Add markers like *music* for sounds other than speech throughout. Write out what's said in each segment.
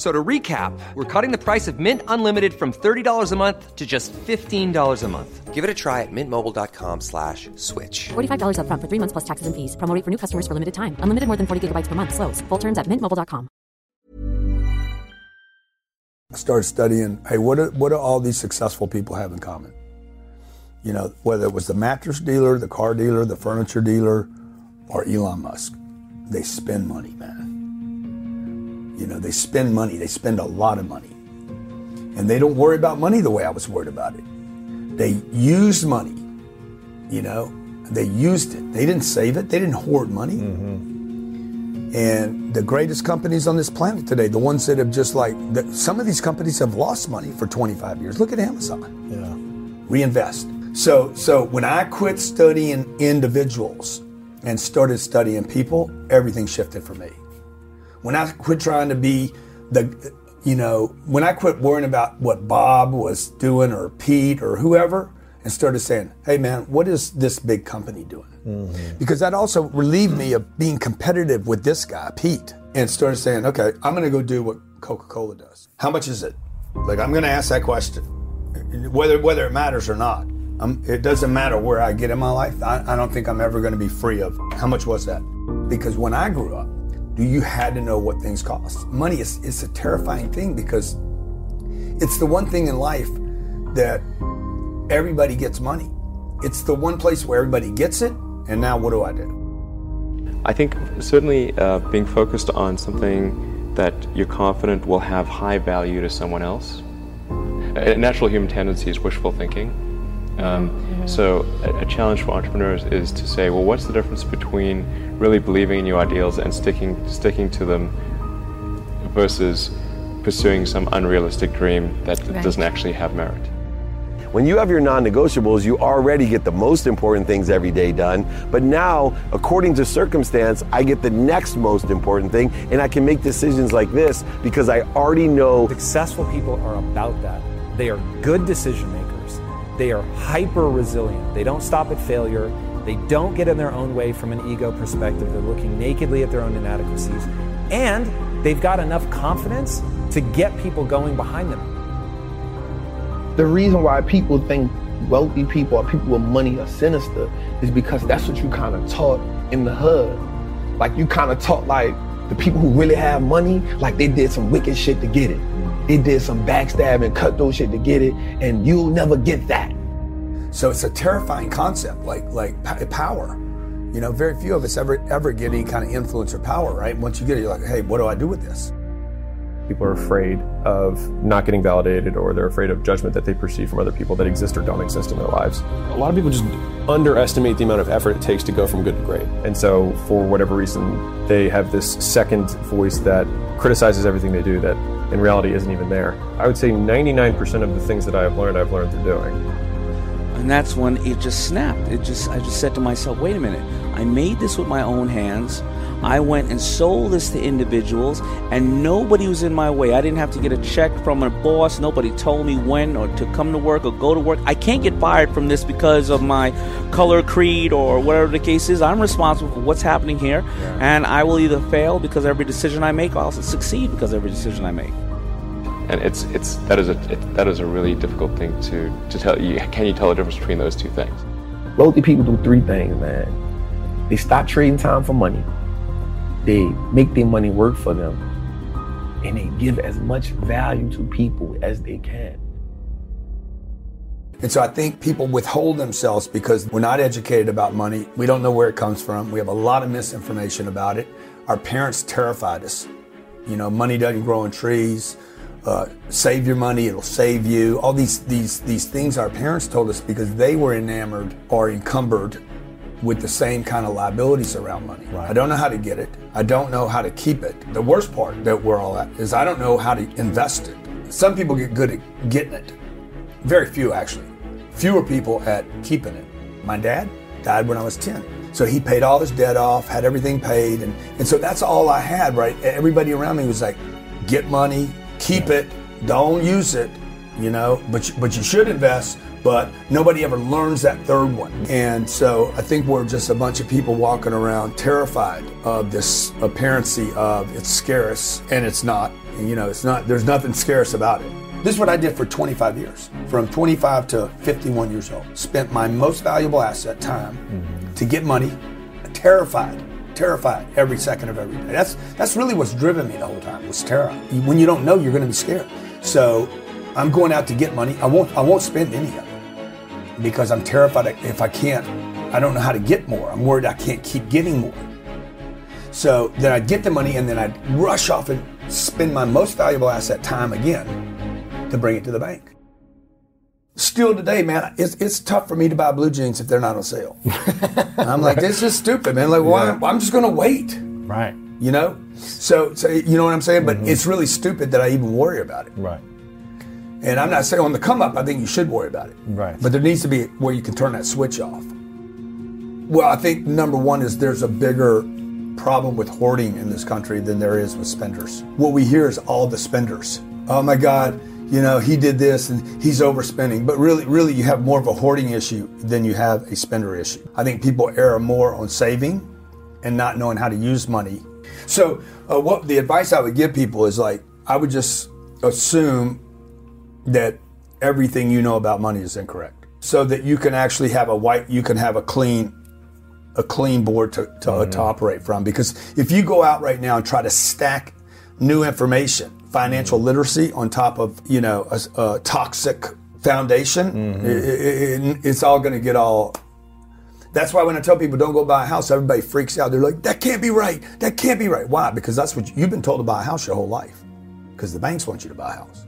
So to recap, we're cutting the price of Mint Unlimited from $30 a month to just $15 a month. Give it a try at mintmobile.com slash switch. $45 up front for three months plus taxes and fees. Promo for new customers for limited time. Unlimited more than 40 gigabytes per month. Slows. Full terms at mintmobile.com. I started studying, hey, what do, what do all these successful people have in common? You know, whether it was the mattress dealer, the car dealer, the furniture dealer, or Elon Musk. They spend money, man. You know, they spend money. They spend a lot of money. And they don't worry about money the way I was worried about it. They used money, you know, they used it. They didn't save it, they didn't hoard money. Mm-hmm. And the greatest companies on this planet today, the ones that have just like, the, some of these companies have lost money for 25 years. Look at Amazon. Yeah. Reinvest. So, so when I quit studying individuals and started studying people, everything shifted for me. When I quit trying to be the, you know, when I quit worrying about what Bob was doing or Pete or whoever and started saying, hey man, what is this big company doing? Because that also relieved me of being competitive with this guy, Pete, and started saying, okay, I'm going to go do what Coca Cola does. How much is it? Like, I'm going to ask that question, whether, whether it matters or not. Um, it doesn't matter where I get in my life. I, I don't think I'm ever going to be free of how much was that? Because when I grew up, you had to know what things cost. Money is a terrifying thing because it's the one thing in life that everybody gets money. It's the one place where everybody gets it, and now what do I do? I think certainly uh, being focused on something that you're confident will have high value to someone else. A natural human tendency is wishful thinking. Um, so, a, a challenge for entrepreneurs is to say, well, what's the difference between really believing in your ideals and sticking sticking to them versus pursuing some unrealistic dream that Right. doesn't actually have merit? When you have your non negotiables, you already get the most important things every day done. But now, according to circumstance, I get the next most important thing, and I can make decisions like this because I already know. Successful people are about that. They are good decision makers. They are hyper resilient. They don't stop at failure. They don't get in their own way from an ego perspective. They're looking nakedly at their own inadequacies. And they've got enough confidence to get people going behind them. The reason why people think wealthy people or people with money are sinister is because that's what you kind of taught in the hood. Like you kind of taught like the people who really have money, like they did some wicked shit to get it. They did some backstabbing, cutthroat shit to get it, and you'll never get that. So it's a terrifying concept, like like power. You know, very few of us ever ever get any kind of influence or power, right? Once you get it, you're like, hey, what do I do with this? People are afraid of not getting validated or they're afraid of judgment that they perceive from other people that exist or don't exist in their lives. A lot of people just underestimate the amount of effort it takes to go from good to great. And so, for whatever reason, they have this second voice that criticizes everything they do that in reality isn't even there. I would say 99% of the things that I have learned, I've learned through doing. And that's when it just snapped. It just I just said to myself, wait a minute. I made this with my own hands. I went and sold this to individuals, and nobody was in my way. I didn't have to get a check from a boss. Nobody told me when or to come to work or go to work. I can't get fired from this because of my color, creed, or whatever the case is. I'm responsible for what's happening here, yeah. and I will either fail because every decision I make, or I'll also succeed because every decision I make and it's it's that is a it, that is a really difficult thing to to tell you. Can you tell the difference between those two things? Wealthy people do three things, man. They stop trading time for money. They make their money work for them, and they give as much value to people as they can. And so I think people withhold themselves because we're not educated about money. We don't know where it comes from. We have a lot of misinformation about it. Our parents terrified us. You know, money doesn't grow on trees uh, save your money, it'll save you. All these these these things our parents told us because they were enamored or encumbered with the same kind of liabilities around money. Right. I don't know how to get it. I don't know how to keep it. The worst part that we're all at is I don't know how to invest it. Some people get good at getting it. Very few actually. Fewer people at keeping it. My dad died when I was 10. So he paid all his debt off, had everything paid, and, and so that's all I had, right? Everybody around me was like, get money, keep it, don't use it, you know, but, but you should invest, but nobody ever learns that third one. And so I think we're just a bunch of people walking around terrified of this apparency of it's scarce and it's not. You know, it's not, there's nothing scarce about it. This is what I did for 25 years, from 25 to 51 years old. Spent my most valuable asset, time, mm-hmm. to get money, terrified terrified every second of every day. That's that's really what's driven me the whole time was terror. When you don't know, you're going to be scared. So I'm going out to get money. I won't I won't spend any of it because I'm terrified if I can't. I don't know how to get more. I'm worried I can't keep getting more. So then I'd get the money and then I'd rush off and spend my most valuable asset time again to bring it to the bank still today, man, it's, it's tough for me to buy blue jeans if they're not on sale. *laughs* I'm like, this is stupid, man. Like, why? Yeah. I'm just going to wait. Right. You know? So, so, you know what I'm saying? But mm-hmm. it's really stupid that I even worry about it. Right. And I'm not saying on the come up, I think you should worry about it. Right. But there needs to be where you can turn that switch off. Well, I think number one is there's a bigger problem with hoarding in this country than there is with spenders. What we hear is all the spenders. Oh my God, you know, he did this and he's overspending. But really, really, you have more of a hoarding issue than you have a spender issue. I think people err more on saving and not knowing how to use money. So, uh, what the advice I would give people is like, I would just assume that everything you know about money is incorrect, so that you can actually have a white, you can have a clean, a clean board to, to, mm-hmm. to operate from. Because if you go out right now and try to stack new information financial literacy on top of you know a, a toxic foundation, mm-hmm. it, it, it's all going to get all. That's why when I tell people don't go buy a house, everybody freaks out. They're like, "That can't be right. That can't be right." Why? Because that's what you, you've been told to buy a house your whole life. Because the banks want you to buy a house.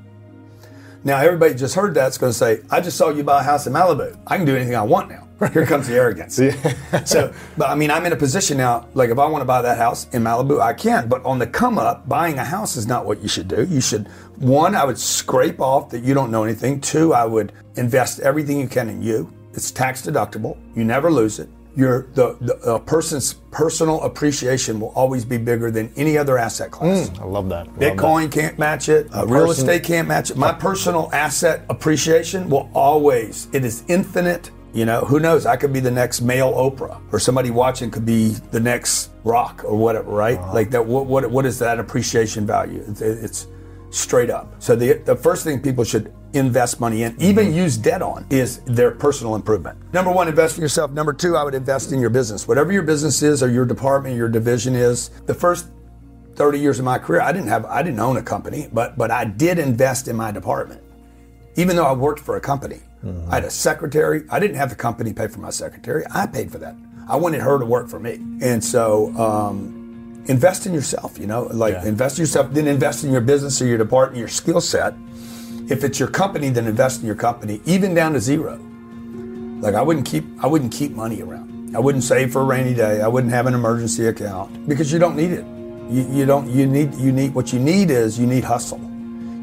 Now everybody just heard that's going to say, "I just saw you buy a house in Malibu. I can do anything I want now." *laughs* Here comes the arrogance. so, but I mean, I'm in a position now, like if I want to buy that house in Malibu, I can. But on the come up, buying a house is not what you should do. You should, one, I would scrape off that you don't know anything. Two, I would invest everything you can in you. It's tax deductible. You never lose it. Your the, the person's personal appreciation will always be bigger than any other asset class. Mm, I love that. Bitcoin that. can't match it. Uh, real estate can't match it. My personal asset appreciation will always. It is infinite you know, who knows? I could be the next male Oprah, or somebody watching could be the next Rock, or whatever, right? Uh-huh. Like that. What, what what is that appreciation value? It's, it's straight up. So the the first thing people should invest money in, even mm-hmm. use debt on, is their personal improvement. Number one, invest in yourself. Number two, I would invest in your business. Whatever your business is, or your department, your division is. The first 30 years of my career, I didn't have, I didn't own a company, but but I did invest in my department, even though I worked for a company. Mm-hmm. I had a secretary. I didn't have the company pay for my secretary. I paid for that. I wanted her to work for me. And so, um, invest in yourself, you know, like yeah. invest in yourself, then invest in your business or your department, your skill set. If it's your company, then invest in your company, even down to zero. Like I wouldn't keep, I wouldn't keep money around. I wouldn't save for a rainy day. I wouldn't have an emergency account because you don't need it. You, you don't, you need, you need, what you need is you need hustle.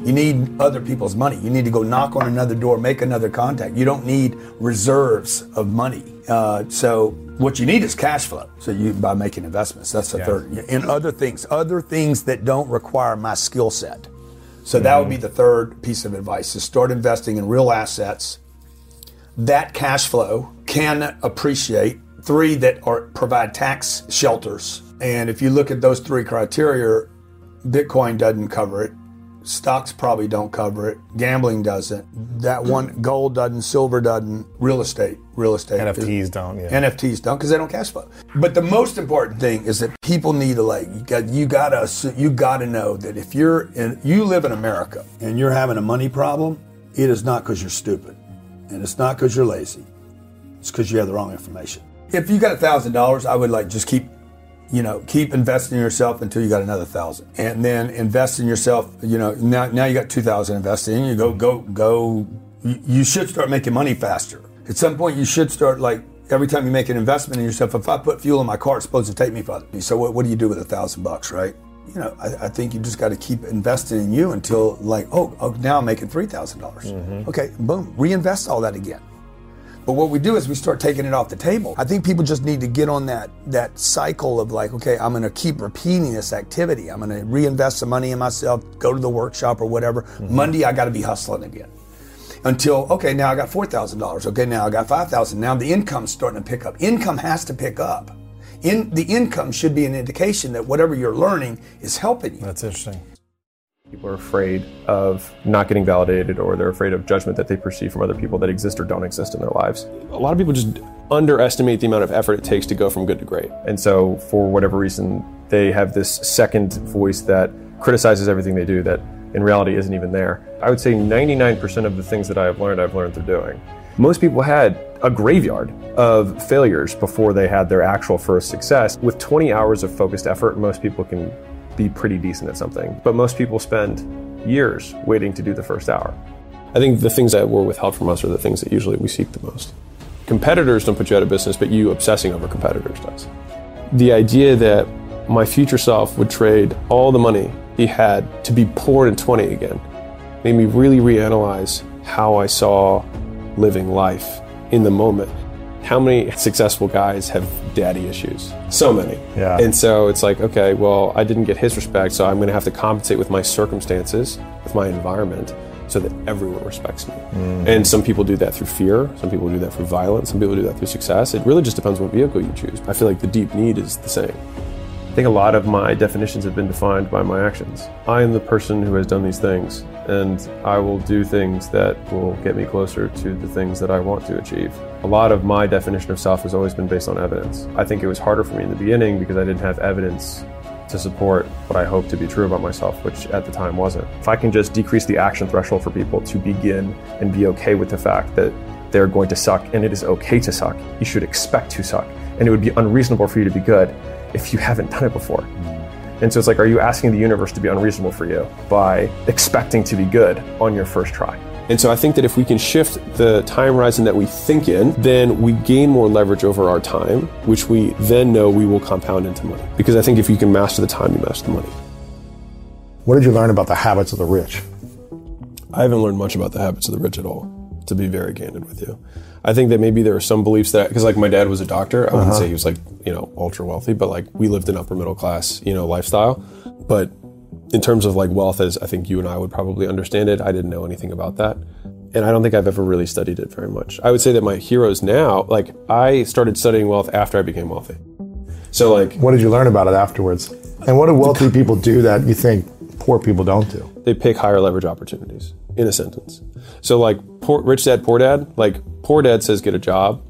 You need other people's money. You need to go knock on another door, make another contact. You don't need reserves of money. Uh, so what you need is cash flow. So you by making investments. That's the third. In other things, other things that don't require my skill set. So that would be the third piece of advice: is start investing in real assets. That cash flow can appreciate. Three that are provide tax shelters. And if you look at those three criteria, Bitcoin doesn't cover it. Stocks probably don't cover it. Gambling doesn't. That one gold doesn't. Silver doesn't. Real estate. Real estate. NFTs don't, yeah. NFTs don't because they don't cash flow. But the most important thing is that people need to like you got you gotta you gotta know that if you're in you live in America and you're having a money problem, it is not because you're stupid, and it's not because you're lazy. It's because you have the wrong information. If you got a thousand dollars, I would like just keep you know, keep investing in yourself until you got another thousand, and then invest in yourself. You know, now now you got two thousand invested in. You go go go. You, should start making money faster. At some point, you should start like every time you make an investment in yourself. If I put fuel in my car, it's supposed to take me five. So what, what do you do with a thousand bucks, right? You know, I, I think you just got to keep investing in you until like, oh, oh now I'm making three thousand dollars. Mm-hmm. Okay, boom, reinvest all that again. But what we do is we start taking it off the table. I think people just need to get on that that cycle of like, okay, I'm going to keep repeating this activity. I'm going to reinvest some money in myself, go to the workshop or whatever. Mm-hmm. Monday, I got to be hustling again. Until okay, now I got four thousand dollars. Okay, now I got five thousand. Now the income's starting to pick up. Income has to pick up. In the income should be an indication that whatever you're learning is helping you. That's interesting. People are afraid of not getting validated or they're afraid of judgment that they perceive from other people that exist or don't exist in their lives. A lot of people just underestimate the amount of effort it takes to go from good to great. And so, for whatever reason, they have this second voice that criticizes everything they do that in reality isn't even there. I would say 99% of the things that I have learned, I've learned through doing. Most people had a graveyard of failures before they had their actual first success. With 20 hours of focused effort, most people can be pretty decent at something. But most people spend years waiting to do the first hour. I think the things that were withheld from us are the things that usually we seek the most. Competitors don't put you out of business, but you obsessing over competitors does. The idea that my future self would trade all the money he had to be poor in 20 again made me really reanalyze how I saw living life in the moment. How many successful guys have daddy issues? So many. Yeah. And so it's like, okay, well, I didn't get his respect, so I'm going to have to compensate with my circumstances, with my environment, so that everyone respects me. Mm. And some people do that through fear, some people do that through violence, some people do that through success. It really just depends what vehicle you choose. I feel like the deep need is the same. I think a lot of my definitions have been defined by my actions. I am the person who has done these things, and I will do things that will get me closer to the things that I want to achieve. A lot of my definition of self has always been based on evidence. I think it was harder for me in the beginning because I didn't have evidence to support what I hoped to be true about myself, which at the time wasn't. If I can just decrease the action threshold for people to begin and be okay with the fact that they're going to suck and it is okay to suck, you should expect to suck. And it would be unreasonable for you to be good if you haven't done it before. Mm. And so it's like, are you asking the universe to be unreasonable for you by expecting to be good on your first try? And so I think that if we can shift the time horizon that we think in, then we gain more leverage over our time, which we then know we will compound into money. Because I think if you can master the time, you master the money. What did you learn about the habits of the rich? I haven't learned much about the habits of the rich at all, to be very candid with you. I think that maybe there are some beliefs that, because like my dad was a doctor, I wouldn't Uh-huh. say he was like, you know, ultra wealthy, but like we lived an upper middle class, you know, lifestyle. But in terms of like wealth, as I think you and I would probably understand it, I didn't know anything about that. And I don't think I've ever really studied it very much. I would say that my heroes now, like I started studying wealth after I became wealthy. So like, What did you learn about it afterwards? And what do wealthy people do that you think poor people don't do? they pick higher leverage opportunities in a sentence. So like poor, rich dad, poor dad, like poor dad says get a job,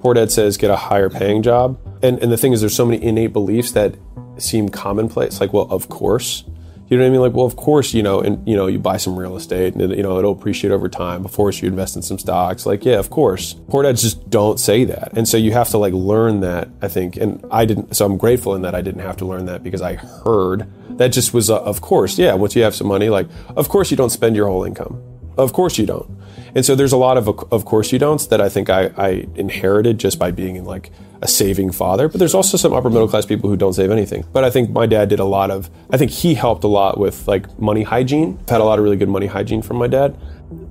poor dad says get a higher paying job. And and the thing is there's so many innate beliefs that seem commonplace. Like, well, of course. You know what I mean? Like, well, of course, you know, and you know, you buy some real estate and you know, it'll appreciate over time. Of course, you invest in some stocks. Like, yeah, of course. Poor dads just don't say that. And so you have to like learn that, I think. And I didn't, so I'm grateful in that I didn't have to learn that because I heard that just was, uh, of course, yeah, once you have some money, like, of course you don't spend your whole income. Of course you don't. And so there's a lot of of course you don'ts that I think I, I inherited just by being in like a saving father. But there's also some upper middle class people who don't save anything. But I think my dad did a lot of I think he helped a lot with like money hygiene. I've had a lot of really good money hygiene from my dad.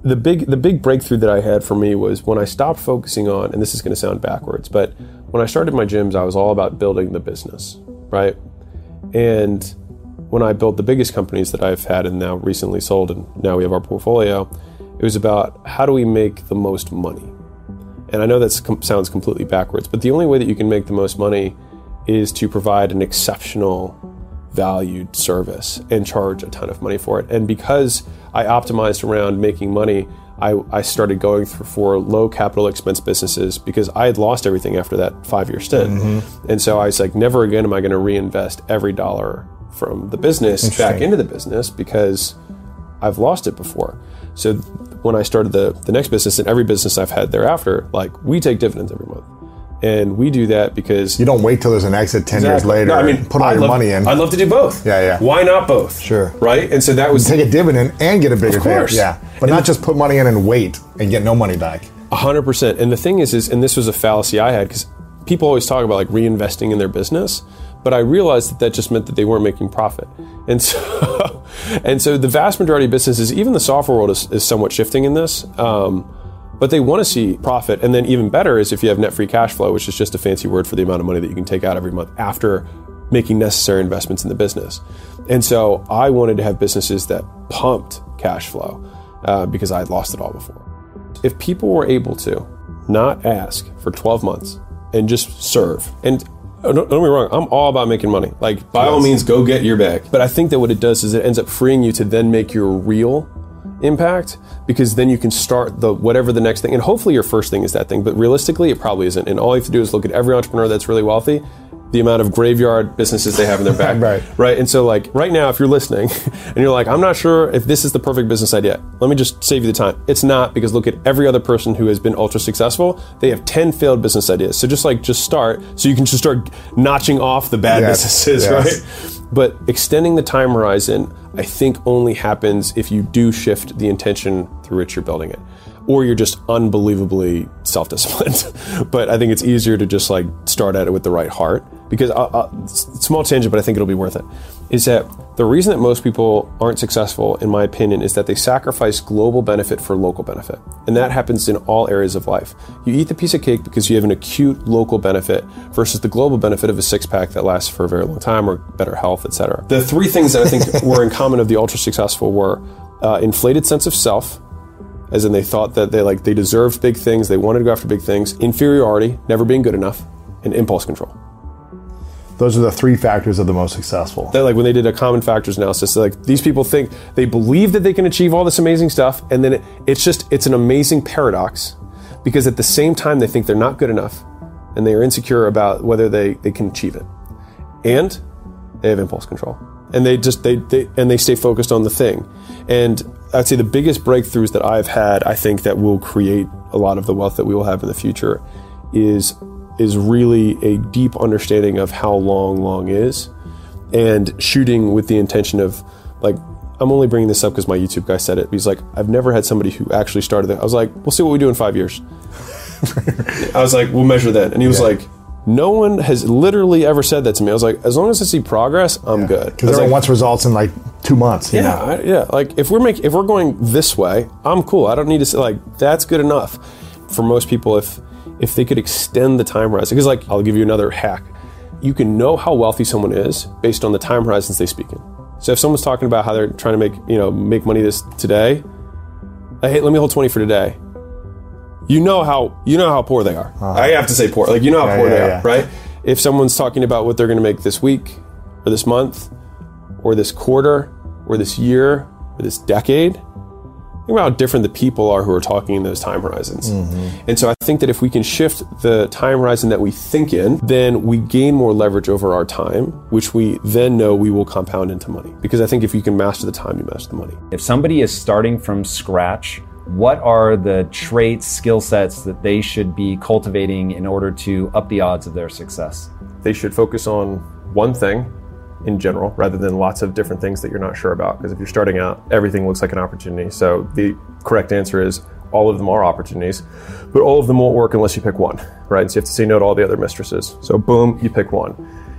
The big the big breakthrough that I had for me was when I stopped focusing on and this is gonna sound backwards, but when I started my gyms, I was all about building the business, right? And when I built the biggest companies that I've had and now recently sold, and now we have our portfolio, it was about how do we make the most money? And I know that sounds completely backwards, but the only way that you can make the most money is to provide an exceptional valued service and charge a ton of money for it. And because I optimized around making money, I, I started going through for low capital expense businesses because I had lost everything after that five year stint. Mm-hmm. And so I was like, never again am I going to reinvest every dollar from the business back into the business because I've lost it before. So when I started the, the next business and every business I've had thereafter, like we take dividends every month. And we do that because you don't wait till there's an exit ten exactly. years later. No, I mean, put all I'd your love, money in. I'd love to do both. Yeah, yeah. Why not both? Sure. Right. And so that was take a dividend and get a bigger. Of course. Yeah, but and not just put money in and wait and get no money back. hundred percent. And the thing is, is and this was a fallacy I had because people always talk about like reinvesting in their business, but I realized that that just meant that they weren't making profit. And so, *laughs* and so the vast majority of businesses, even the software world, is, is somewhat shifting in this. Um, but they want to see profit. And then even better is if you have net free cash flow, which is just a fancy word for the amount of money that you can take out every month after making necessary investments in the business. And so I wanted to have businesses that pumped cash flow uh, because I had lost it all before. If people were able to not ask for 12 months and just serve, and Oh, don't, don't, get me wrong. I'm all about making money. Like, by yes. all means, go get your bag. But I think that what it does is it ends up freeing you to then make your real impact because then you can start the whatever the next thing. And hopefully, your first thing is that thing. But realistically, it probably isn't. And all you have to do is look at every entrepreneur that's really wealthy the amount of graveyard businesses they have in their back. *laughs* right. Right. And so, like, right now, if you're listening *laughs* and you're like, I'm not sure if this is the perfect business idea, let me just save you the time. It's not because look at every other person who has been ultra successful. They have 10 failed business ideas. So just like, just start so you can just start notching off the bad yes. businesses, yes. right? But extending the time horizon, I think only happens if you do shift the intention through which you're building it or you're just unbelievably self-disciplined. *laughs* but I think it's easier to just like start at it with the right heart because uh, uh, small tangent, but I think it'll be worth it. Is that the reason that most people aren't successful, in my opinion, is that they sacrifice global benefit for local benefit, and that happens in all areas of life. You eat the piece of cake because you have an acute local benefit versus the global benefit of a six pack that lasts for a very long time or better health, etc. The three things that I think *laughs* were in common of the ultra successful were uh, inflated sense of self, as in they thought that they like they deserved big things, they wanted to go after big things, inferiority, never being good enough, and impulse control. Those are the three factors of the most successful. They're like when they did a common factors analysis, like these people think they believe that they can achieve all this amazing stuff, and then it, it's just it's an amazing paradox because at the same time they think they're not good enough and they are insecure about whether they, they can achieve it. And they have impulse control. And they just they, they and they stay focused on the thing. And I'd say the biggest breakthroughs that I've had, I think that will create a lot of the wealth that we will have in the future is is really a deep understanding of how long long is and shooting with the intention of like I'm only bringing this up because my YouTube guy said it. He's like, I've never had somebody who actually started it. I was like, we'll see what we do in five years. *laughs* I was like, we'll measure that. And he was yeah. like, no one has literally ever said that to me. I was like, as long as I see progress, I'm yeah. good. Because everyone like, wants results in like two months. yeah, I, yeah. Like if we're making, if we're going this way, I'm cool. I don't need to say like that's good enough. For most people, if if they could extend the time horizon, because like I'll give you another hack. You can know how wealthy someone is based on the time horizons they speak in. So if someone's talking about how they're trying to make you know make money this today, hey, let me hold twenty for today you know how you know how poor they are. Uh-huh. I have to say poor. Like you know how yeah, poor yeah, they yeah. are, right? If someone's talking about what they're going to make this week or this month or this quarter or this year or this decade, think about how different the people are who are talking in those time horizons. Mm-hmm. And so I think that if we can shift the time horizon that we think in, then we gain more leverage over our time, which we then know we will compound into money. Because I think if you can master the time, you master the money. If somebody is starting from scratch what are the traits, skill sets that they should be cultivating in order to up the odds of their success? They should focus on one thing in general rather than lots of different things that you're not sure about. Because if you're starting out, everything looks like an opportunity. So the correct answer is all of them are opportunities, but all of them won't work unless you pick one, right? So you have to say no to all the other mistresses. So boom, you pick one.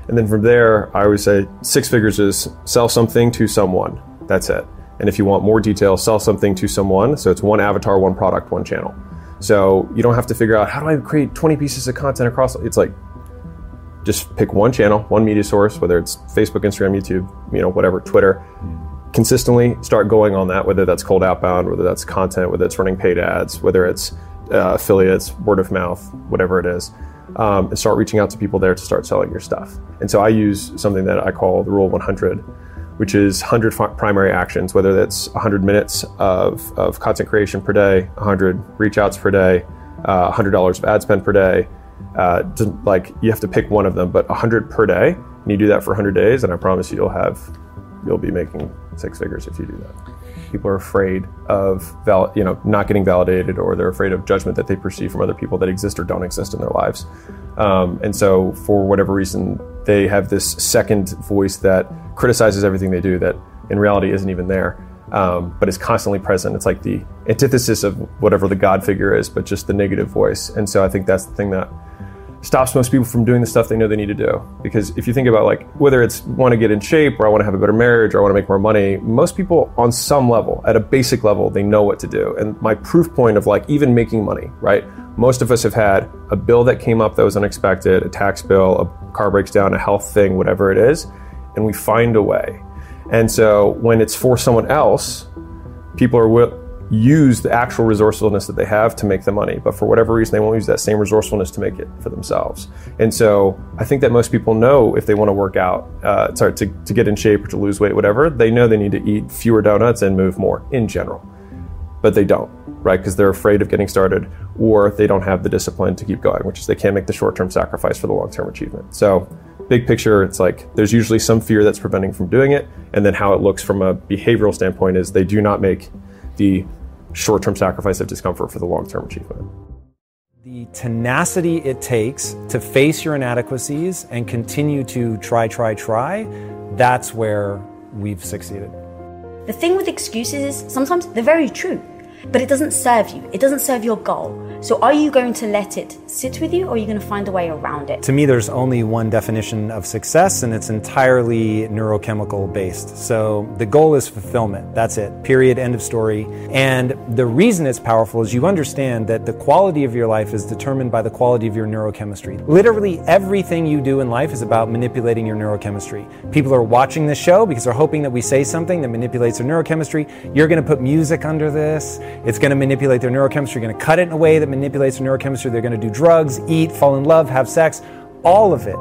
And then from there, I always say six figures is sell something to someone. That's it. And if you want more detail, sell something to someone. So it's one avatar, one product, one channel. So you don't have to figure out how do I create 20 pieces of content across. It's like just pick one channel, one media source, whether it's Facebook, Instagram, YouTube, you know, whatever, Twitter. Consistently start going on that, whether that's cold outbound, whether that's content, whether it's running paid ads, whether it's uh, affiliates, word of mouth, whatever it is, um, and start reaching out to people there to start selling your stuff. And so I use something that I call the Rule 100, which is 100 primary actions, whether that's 100 minutes of, of content creation per day, 100 reach outs per day, uh, $100 of ad spend per day. Uh, just like you have to pick one of them, but 100 per day, and you do that for 100 days, and I promise you, you'll have, you'll be making six figures if you do that. People are afraid of, val- you know, not getting validated, or they're afraid of judgment that they perceive from other people that exist or don't exist in their lives. Um, and so, for whatever reason, they have this second voice that criticizes everything they do that in reality isn't even there, um, but is constantly present. It's like the antithesis of whatever the God figure is, but just the negative voice. And so, I think that's the thing that stops most people from doing the stuff they know they need to do. Because if you think about like whether it's want to get in shape or I want to have a better marriage or I want to make more money, most people on some level, at a basic level, they know what to do. And my proof point of like even making money, right? Most of us have had a bill that came up that was unexpected, a tax bill, a car breaks down, a health thing, whatever it is, and we find a way. And so when it's for someone else, people are wi- use the actual resourcefulness that they have to make the money. But for whatever reason, they won't use that same resourcefulness to make it for themselves. And so I think that most people know if they want to work out, uh, sorry, to, to get in shape or to lose weight, whatever, they know they need to eat fewer donuts and move more in general. But they don't, right? Because they're afraid of getting started or they don't have the discipline to keep going, which is they can't make the short term sacrifice for the long term achievement. So big picture, it's like there's usually some fear that's preventing from doing it. And then how it looks from a behavioral standpoint is they do not make the short term sacrifice of discomfort for the long term achievement. The tenacity it takes to face your inadequacies and continue to try, try, try, that's where we've succeeded. The thing with excuses is sometimes they're very true, but it doesn't serve you. It doesn't serve your goal. So are you going to let it sit with you or are you going to find a way around it? To me, there's only one definition of success, and it's entirely neurochemical based. So the goal is fulfillment. That's it. Period. End of story. And the reason it's powerful is you understand that the quality of your life is determined by the quality of your neurochemistry. Literally everything you do in life is about manipulating your neurochemistry. People are watching this show because they're hoping that we say something that manipulates their neurochemistry. You're going to put music under this. It's going to manipulate their neurochemistry. You're going to cut it in a way that manipulates their neurochemistry. They're going to do drugs, eat, fall in love, have sex. All of it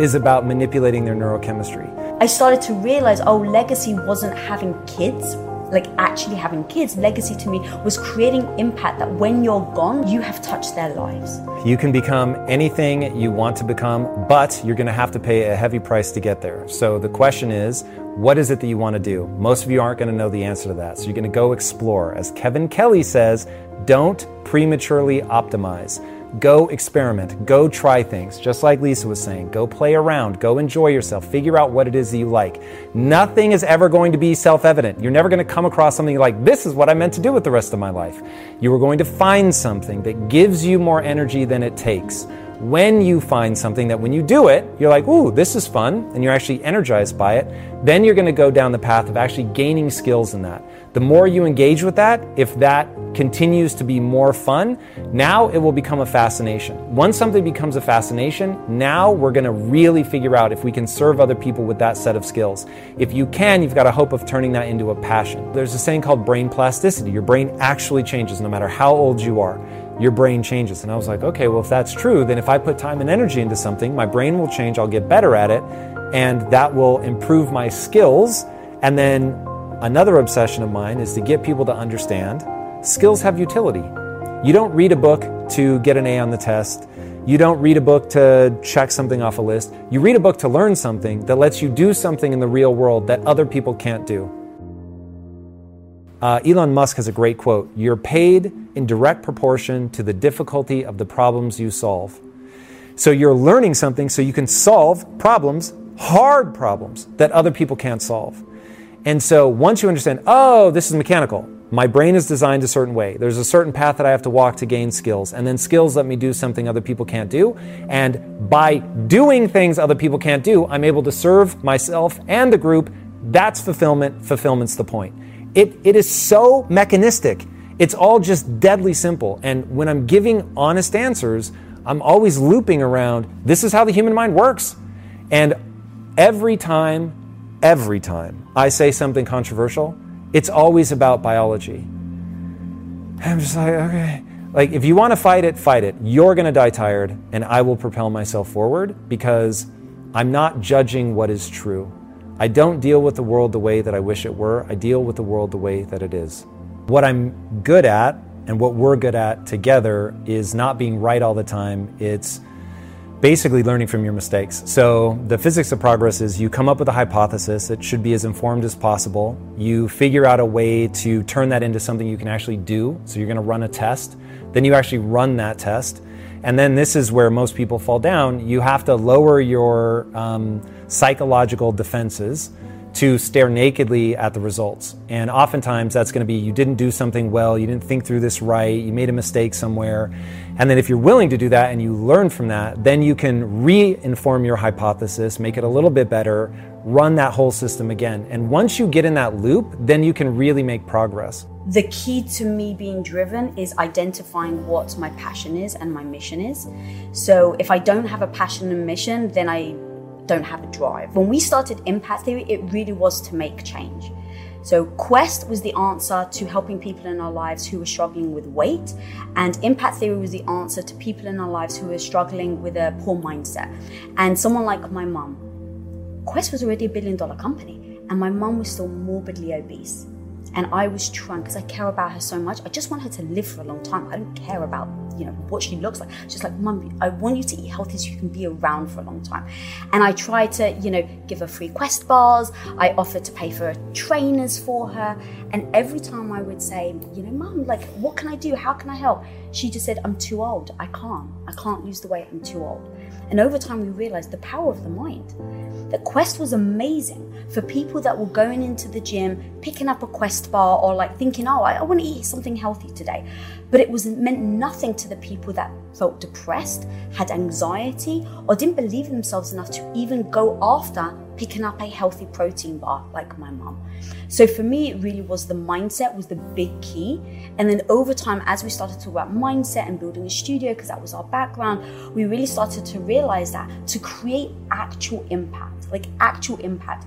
is about manipulating their neurochemistry. I started to realize, oh, legacy wasn't having kids, like actually having kids. Legacy to me was creating impact that when you're gone, you have touched their lives. You can become anything you want to become, but you're going to have to pay a heavy price to get there. So the question is, what is it that you want to do? Most of you aren't going to know the answer to that. So you're going to go explore. As Kevin Kelly says, don't prematurely optimize. Go experiment. Go try things. Just like Lisa was saying, go play around. Go enjoy yourself. Figure out what it is that you like. Nothing is ever going to be self evident. You're never going to come across something like, this is what I meant to do with the rest of my life. You are going to find something that gives you more energy than it takes. When you find something that when you do it, you're like, ooh, this is fun, and you're actually energized by it, then you're going to go down the path of actually gaining skills in that. The more you engage with that, if that continues to be more fun, now it will become a fascination. Once something becomes a fascination, now we're going to really figure out if we can serve other people with that set of skills. If you can, you've got a hope of turning that into a passion. There's a saying called brain plasticity. Your brain actually changes no matter how old you are your brain changes. And I was like, okay, well, if that's true, then if I put time and energy into something, my brain will change, I'll get better at it, and that will improve my skills. And then another obsession of mine is to get people to understand skills have utility. You don't read a book to get an A on the test. You don't read a book to check something off a list. You read a book to learn something that lets you do something in the real world that other people can't do. Uh, Elon Musk has a great quote You're paid in direct proportion to the difficulty of the problems you solve. So you're learning something so you can solve problems hard problems that other people can't solve. And so once you understand, oh, this is mechanical, my brain is designed a certain way. There's a certain path that I have to walk to gain skills. And then skills let me do something other people can't do. And by doing things other people can't do, I'm able to serve myself and the group. That's fulfillment. Fulfillment's the point. It, it is so mechanistic. It's all just deadly simple. And when I'm giving honest answers, I'm always looping around this is how the human mind works. And every time, every time I say something controversial, it's always about biology. I'm just like, okay. Like, if you want to fight it, fight it. You're going to die tired, and I will propel myself forward because I'm not judging what is true. I don't deal with the world the way that I wish it were. I deal with the world the way that it is. What I'm good at and what we're good at together is not being right all the time. It's basically learning from your mistakes. So, the physics of progress is you come up with a hypothesis, it should be as informed as possible. You figure out a way to turn that into something you can actually do. So, you're going to run a test, then you actually run that test. And then this is where most people fall down. You have to lower your um, psychological defenses to stare nakedly at the results. And oftentimes that's going to be you didn't do something well, you didn't think through this right, you made a mistake somewhere. And then if you're willing to do that and you learn from that, then you can re-inform your hypothesis, make it a little bit better, run that whole system again. And once you get in that loop, then you can really make progress. The key to me being driven is identifying what my passion is and my mission is. So if I don't have a passion and mission, then I don't have a drive. When we started Impact Theory, it really was to make change. So, Quest was the answer to helping people in our lives who were struggling with weight, and Impact Theory was the answer to people in our lives who were struggling with a poor mindset. And someone like my mum, Quest was already a billion dollar company, and my mum was still morbidly obese. And I was trying because I care about her so much. I just want her to live for a long time. I don't care about you know what she looks like. Just like mum, I want you to eat healthy so you can be around for a long time. And I tried to you know give her free Quest bars. I offered to pay for trainers for her. And every time I would say, you know, mum, like what can I do? How can I help? She just said, I'm too old. I can't. I can't lose the weight. I'm too old. And over time, we realized the power of the mind. That Quest was amazing for people that were going into the gym, picking up a Quest bar, or like thinking, oh, I, I want to eat something healthy today. But it was meant nothing to the people that felt depressed, had anxiety, or didn't believe in themselves enough to even go after picking up a healthy protein bar like my mom. So for me, it really was the mindset was the big key. And then over time, as we started to about mindset and building a studio, because that was our background, we really started to realize that to create actual impact, like actual impact,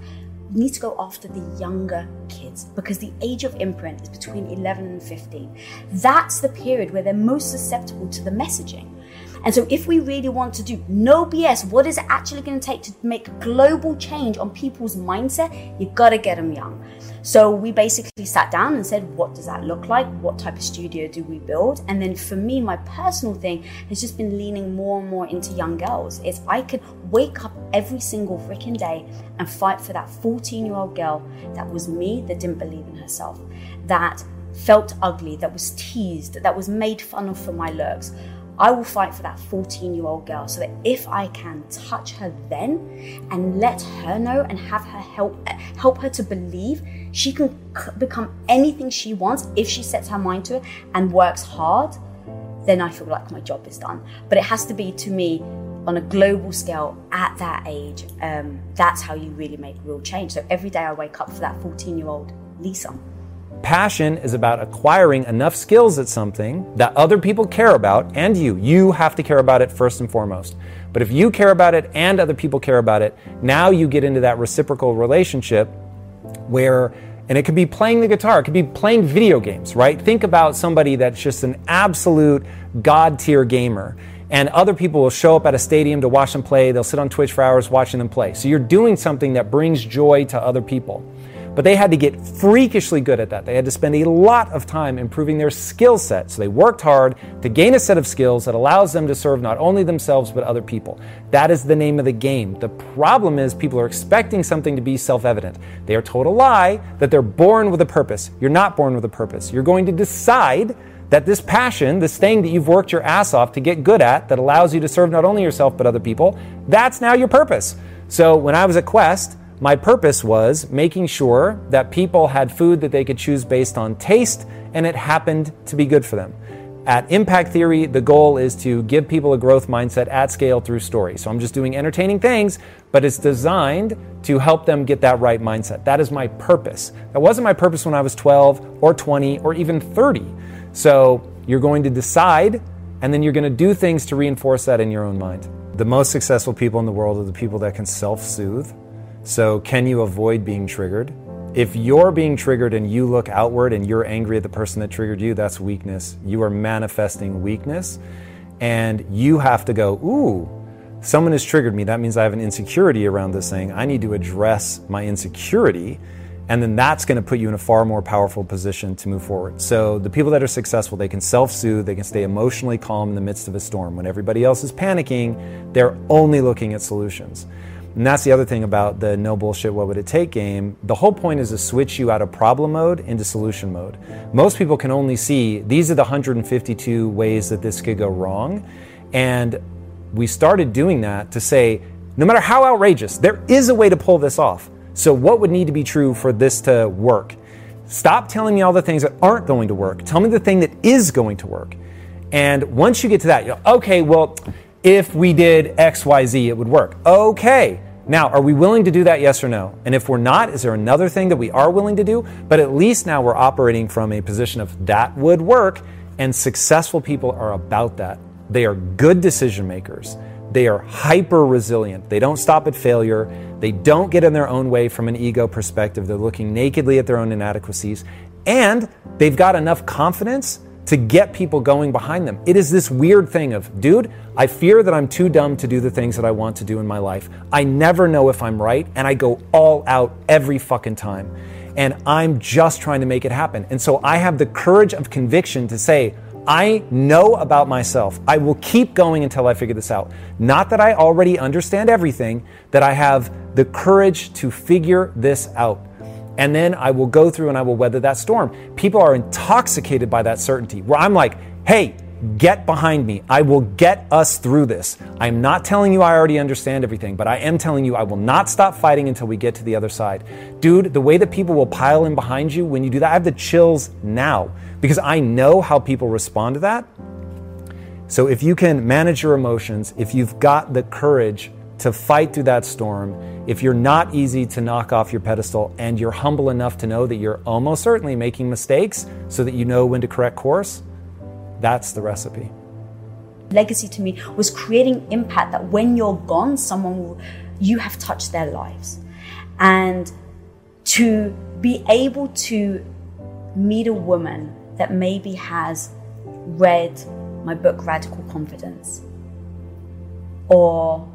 we need to go after the younger kids because the age of imprint is between 11 and 15. That's the period where they're most susceptible to the messaging. And so, if we really want to do no BS, what is it actually going to take to make global change on people's mindset? You've got to get them young. So, we basically sat down and said, what does that look like? What type of studio do we build? And then, for me, my personal thing has just been leaning more and more into young girls. Is I could wake up every single freaking day and fight for that 14 year old girl that was me that didn't believe in herself, that felt ugly, that was teased, that was made fun of for my looks. I will fight for that 14 year old girl so that if I can touch her then and let her know and have her help help her to believe she can become anything she wants if she sets her mind to it and works hard, then I feel like my job is done. But it has to be to me on a global scale at that age. Um, that's how you really make real change. So every day I wake up for that 14 year old Lisa. Passion is about acquiring enough skills at something that other people care about and you. You have to care about it first and foremost. But if you care about it and other people care about it, now you get into that reciprocal relationship where and it could be playing the guitar, it could be playing video games, right? Think about somebody that's just an absolute god tier gamer. And other people will show up at a stadium to watch them play. They'll sit on Twitch for hours watching them play. So you're doing something that brings joy to other people. But they had to get freakishly good at that. They had to spend a lot of time improving their skill set. So they worked hard to gain a set of skills that allows them to serve not only themselves but other people. That is the name of the game. The problem is people are expecting something to be self evident. They are told a lie that they're born with a purpose. You're not born with a purpose. You're going to decide that this passion, this thing that you've worked your ass off to get good at, that allows you to serve not only yourself but other people, that's now your purpose. So when I was at Quest, my purpose was making sure that people had food that they could choose based on taste and it happened to be good for them. At Impact Theory, the goal is to give people a growth mindset at scale through story. So I'm just doing entertaining things, but it's designed to help them get that right mindset. That is my purpose. That wasn't my purpose when I was 12 or 20 or even 30. So you're going to decide and then you're going to do things to reinforce that in your own mind. The most successful people in the world are the people that can self soothe. So, can you avoid being triggered? If you're being triggered and you look outward and you're angry at the person that triggered you, that's weakness. You are manifesting weakness. And you have to go, ooh, someone has triggered me. That means I have an insecurity around this thing. I need to address my insecurity. And then that's going to put you in a far more powerful position to move forward. So, the people that are successful, they can self soothe, they can stay emotionally calm in the midst of a storm. When everybody else is panicking, they're only looking at solutions. And that's the other thing about the no bullshit, what would it take game. The whole point is to switch you out of problem mode into solution mode. Most people can only see these are the 152 ways that this could go wrong. And we started doing that to say, no matter how outrageous, there is a way to pull this off. So, what would need to be true for this to work? Stop telling me all the things that aren't going to work. Tell me the thing that is going to work. And once you get to that, you go, okay, well, if we did XYZ, it would work. Okay. Now, are we willing to do that? Yes or no? And if we're not, is there another thing that we are willing to do? But at least now we're operating from a position of that would work, and successful people are about that. They are good decision makers. They are hyper resilient. They don't stop at failure. They don't get in their own way from an ego perspective. They're looking nakedly at their own inadequacies. And they've got enough confidence to get people going behind them. It is this weird thing of, dude, I fear that I'm too dumb to do the things that I want to do in my life. I never know if I'm right, and I go all out every fucking time. And I'm just trying to make it happen. And so I have the courage of conviction to say, I know about myself. I will keep going until I figure this out. Not that I already understand everything, that I have the courage to figure this out and then I will go through and I will weather that storm. People are intoxicated by that certainty where I'm like, hey, get behind me. I will get us through this. I'm not telling you I already understand everything, but I am telling you I will not stop fighting until we get to the other side. Dude, the way that people will pile in behind you when you do that, I have the chills now because I know how people respond to that. So if you can manage your emotions, if you've got the courage to fight through that storm, if you're not easy to knock off your pedestal and you're humble enough to know that you're almost certainly making mistakes so that you know when to correct course, that's the recipe. Legacy to me was creating impact that when you're gone, someone will, you have touched their lives. And to be able to meet a woman that maybe has read my book, Radical Confidence, or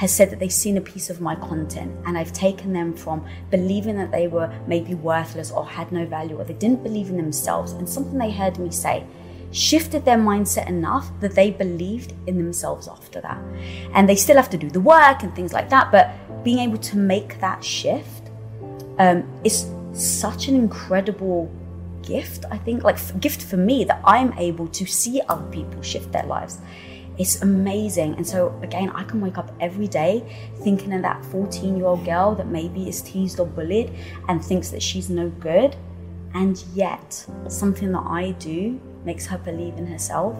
has said that they've seen a piece of my content and I've taken them from believing that they were maybe worthless or had no value or they didn't believe in themselves and something they heard me say shifted their mindset enough that they believed in themselves after that. And they still have to do the work and things like that, but being able to make that shift um, is such an incredible gift, I think, like gift for me that I'm able to see other people shift their lives. It's amazing. And so, again, I can wake up every day thinking of that 14 year old girl that maybe is teased or bullied and thinks that she's no good. And yet, something that I do makes her believe in herself.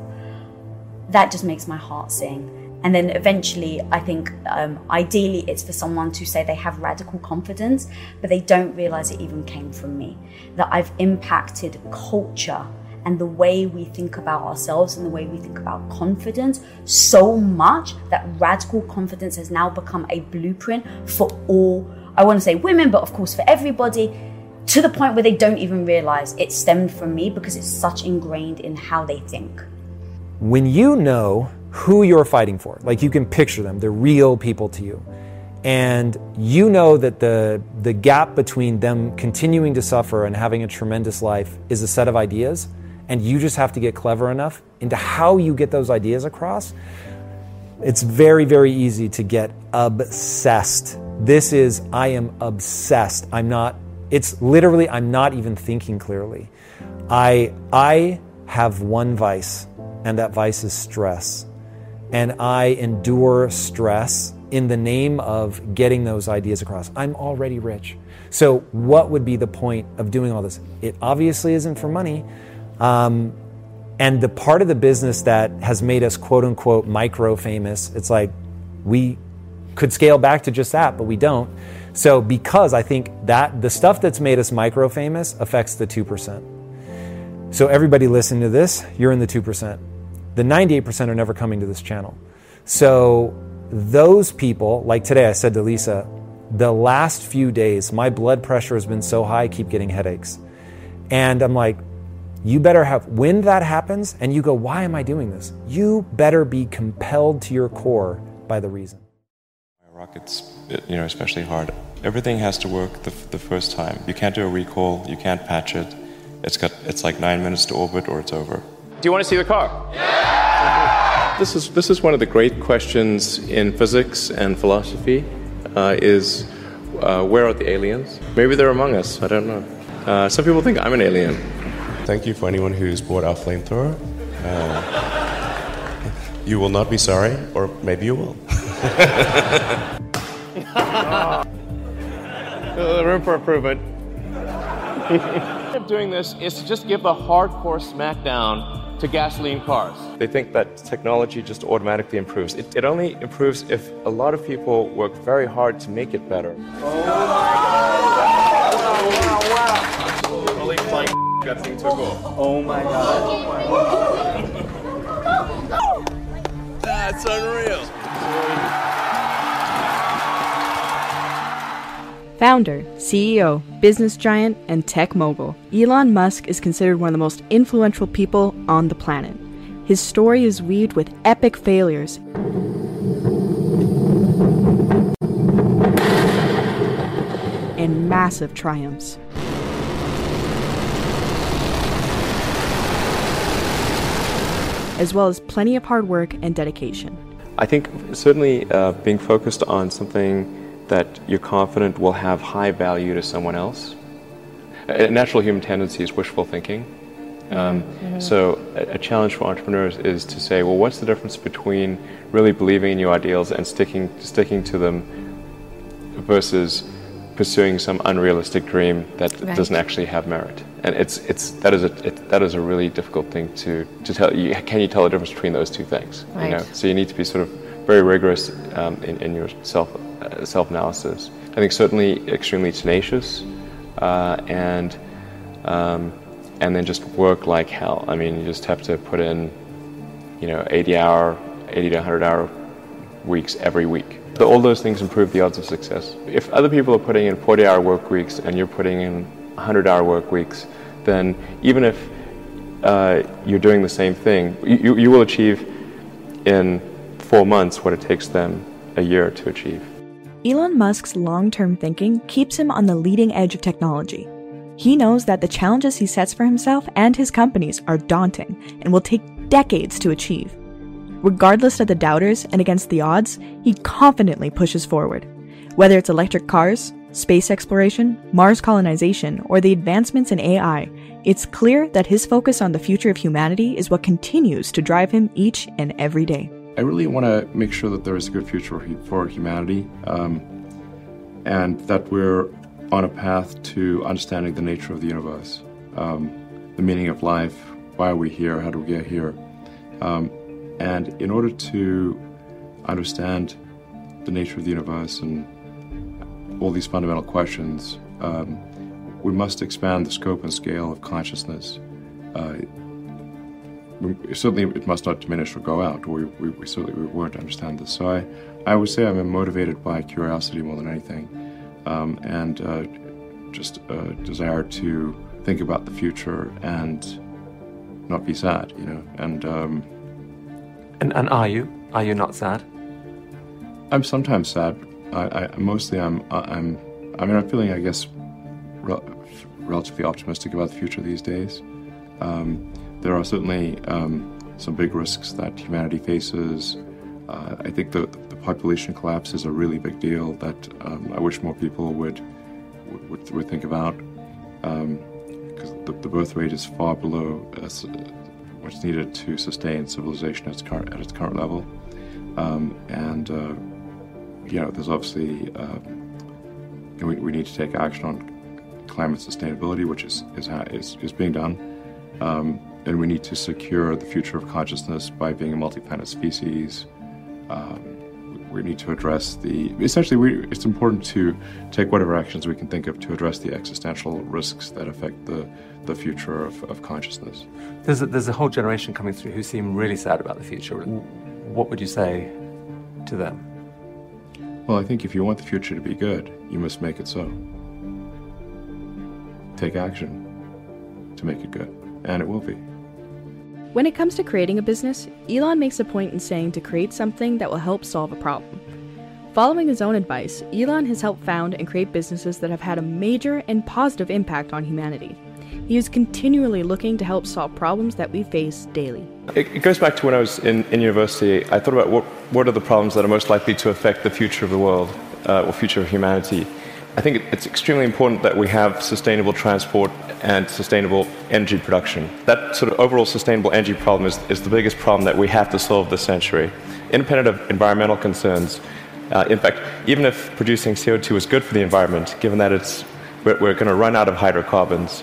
That just makes my heart sing. And then eventually, I think um, ideally it's for someone to say they have radical confidence, but they don't realize it even came from me. That I've impacted culture and the way we think about ourselves and the way we think about confidence so much that radical confidence has now become a blueprint for all, I want to say women, but of course for everybody, to the point where they don't even realize it stemmed from me because it's such ingrained in how they think. When you know who you're fighting for, like you can picture them, they're real people to you. And you know that the, the gap between them continuing to suffer and having a tremendous life is a set of ideas and you just have to get clever enough into how you get those ideas across, it's very, very easy to get obsessed. This is, I am obsessed. I'm not, it's literally, I'm not even thinking clearly. I, I have one vice, and that vice is stress. And I endure stress in the name of getting those ideas across. I'm already rich. So, what would be the point of doing all this? It obviously isn't for money. Um, and the part of the business that has made us quote unquote micro famous, it's like we could scale back to just that, but we don't. So, because I think that the stuff that's made us micro famous affects the 2%. So, everybody listening to this, you're in the 2%. The 98% are never coming to this channel. So, those people, like today, I said to Lisa, the last few days, my blood pressure has been so high, I keep getting headaches. And I'm like, you better have, when that happens, and you go, why am I doing this? You better be compelled to your core by the reason. Rockets, you know, especially hard. Everything has to work the, the first time. You can't do a recall, you can't patch it. It's got, it's like nine minutes to orbit or it's over. Do you want to see the car? Yeah! This is, this is one of the great questions in physics and philosophy uh, is uh, where are the aliens? Maybe they're among us, I don't know. Uh, some people think I'm an alien. Thank you for anyone who's bought our flamethrower. Uh, you will not be sorry, or maybe you will. The *laughs* room for improvement. of *laughs* doing this is to just give a hardcore smackdown to gasoline cars. They think that technology just automatically improves. It, it only improves if a lot of people work very hard to make it better. Holy that thing took off. Oh my god. That's unreal. Founder, CEO, business giant, and tech mogul, Elon Musk is considered one of the most influential people on the planet. His story is weaved with epic failures and massive triumphs. As well as plenty of hard work and dedication. I think certainly uh, being focused on something that you're confident will have high value to someone else. A natural human tendency is wishful thinking. Um, Mhm. So, a, a challenge for entrepreneurs is to say, well, what's the difference between really believing in your ideals and sticking sticking to them versus pursuing some unrealistic dream that Right. doesn't actually have merit? And it's it's that is a it, that is a really difficult thing to to tell. You, can you tell the difference between those two things? You know, Right. so you need to be sort of very rigorous um, in, in your self uh, self analysis. I think certainly extremely tenacious, uh, and um, and then just work like hell. I mean, you just have to put in, you know, 80 hour, 80 to 100 hour weeks every week. So all those things improve the odds of success. If other people are putting in 40 hour work weeks and you're putting in 100 hour work weeks, then even if uh, you're doing the same thing, you, you will achieve in four months what it takes them a year to achieve. Elon Musk's long term thinking keeps him on the leading edge of technology. He knows that the challenges he sets for himself and his companies are daunting and will take decades to achieve. Regardless of the doubters and against the odds, he confidently pushes forward. Whether it's electric cars, space exploration, Mars colonization, or the advancements in AI, it's clear that his focus on the future of humanity is what continues to drive him each and every day. I really want to make sure that there is a good future for- humanity, um, and that we're on a path to understanding the nature of the universe, um, the meaning of life, why are we here, how do we get here, um, and in order to understand the nature of the universe and all these fundamental questions, um, we must expand the scope and scale of consciousness. Uh, we- certainly it must not diminish or go out. We, we, we certainly we weren't understand this. So I, I would say I'm motivated by curiosity more than anything, um, and uh, just a desire to think about the future and not be sad, you know. And um, And, and are you? Are you not sad? I'm sometimes sad. I, I mostly I'm I'm I mean I'm feeling I guess rel- relatively optimistic about the future these days. Um, there are certainly um, some big risks that humanity faces. Uh, I think the, the population collapse is a really big deal that um, I wish more people would would, would think about because the, the birth rate is far below uh, what's needed to sustain civilization at its current, at its current level. Um, and uh, you know, there's obviously uh, we, we need to take action on climate sustainability, which is is is, is being done, um, and we need to secure the future of consciousness by being a multi-planet species. Um, we need to address the essentially we, it's important to take whatever actions we can think of to address the existential risks that affect the, the future of, of consciousness. There's a, there's a whole generation coming through who seem really sad about the future. What would you say to them well i think if you want the future to be good you must make it so take action to make it good and it will be when it comes to creating a business, Elon makes a point in saying to create something that will help solve a problem. Following his own advice, Elon has helped found and create businesses that have had a major and positive impact on humanity. He is continually looking to help solve problems that we face daily. It, it goes back to when I was in, in university. I thought about what, what are the problems that are most likely to affect the future of the world uh, or future of humanity. I think it's extremely important that we have sustainable transport and sustainable energy production. That sort of overall sustainable energy problem is, is the biggest problem that we have to solve this century. Independent of environmental concerns, uh, in fact, even if producing CO2 is good for the environment, given that it's, we're, we're going to run out of hydrocarbons,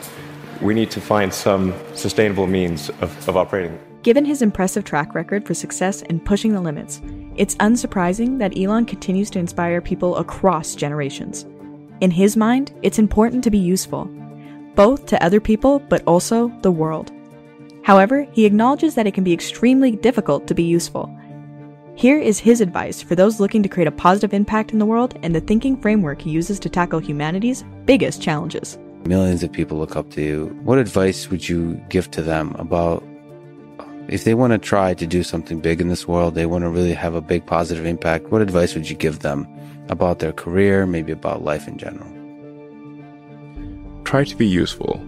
we need to find some sustainable means of, of operating. Given his impressive track record for success and pushing the limits, it's unsurprising that Elon continues to inspire people across generations. In his mind, it's important to be useful, both to other people but also the world. However, he acknowledges that it can be extremely difficult to be useful. Here is his advice for those looking to create a positive impact in the world and the thinking framework he uses to tackle humanity's biggest challenges. Millions of people look up to you. What advice would you give to them about if they want to try to do something big in this world, they want to really have a big positive impact, what advice would you give them about their career, maybe about life in general? Try to be useful.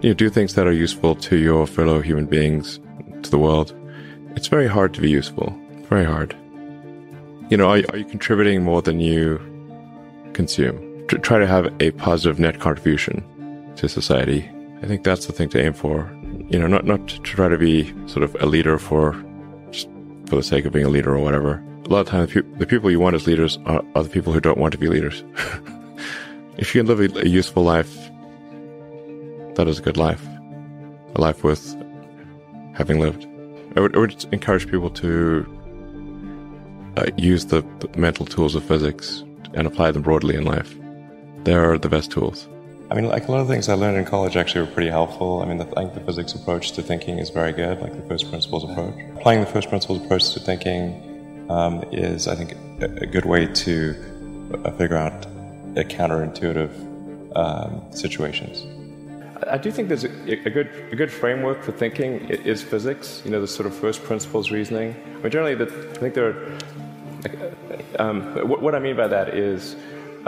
You know, do things that are useful to your fellow human beings, to the world. It's very hard to be useful. Very hard. You know, are, are you contributing more than you consume? try to have a positive net contribution to society. I think that's the thing to aim for. You know, not not to try to be sort of a leader for just for the sake of being a leader or whatever a lot of times the people you want as leaders are, are the people who don't want to be leaders. *laughs* if you can live a, a, useful life, that is a good life, a life worth having lived. I would, I would encourage people to uh, use the, the mental tools of physics and apply them broadly in life. They are the best tools. I mean, like a lot of things I learned in college actually were pretty helpful. I mean, the, I think the physics approach to thinking is very good, like the first principles approach. Applying the first principles approach to thinking um, is, I think, a, a, good way to uh, figure out counterintuitive um, situations. I do think there's a, a, good a good framework for thinking is physics. You know, the sort of first principles reasoning. I mean, generally, the, I think there are. Um, what, what, I mean by that is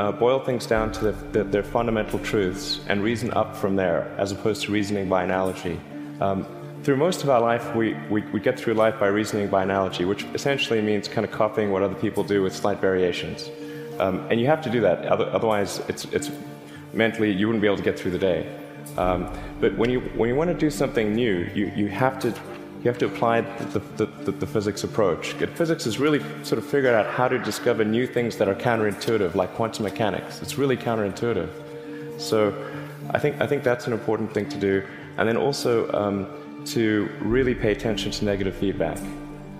uh, boil things down to the, the, their fundamental truths and reason up from there, as opposed to reasoning by analogy. Um, through most of our life, we, we, we get through life by reasoning by analogy, which essentially means kind of copying what other people do with slight variations. Um, and you have to do that, otherwise, it's, it's mentally, you wouldn't be able to get through the day. Um, but when you, when you want to do something new, you, you, have, to, you have to apply the, the, the, the physics approach. Physics is really sort of figured out how to discover new things that are counterintuitive, like quantum mechanics. It's really counterintuitive. So I think, I think that's an important thing to do. And then also, um, to really pay attention to negative feedback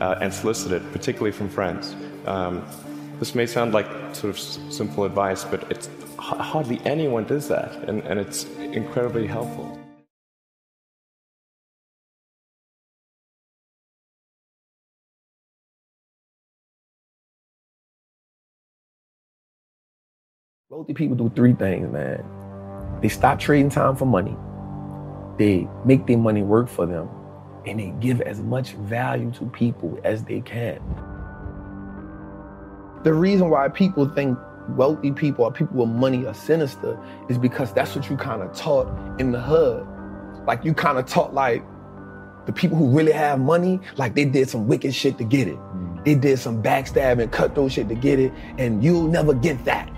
uh, and solicit it, particularly from friends. Um, this may sound like sort of simple advice, but it's hardly anyone does that, and, and it's incredibly helpful. Wealthy people do three things, man. They stop trading time for money. They make their money work for them and they give as much value to people as they can. The reason why people think wealthy people or people with money are sinister is because that's what you kind of taught in the hood. Like you kind of taught like the people who really have money, like they did some wicked shit to get it. Mm. They did some backstabbing, and cutthroat shit to get it, and you'll never get that.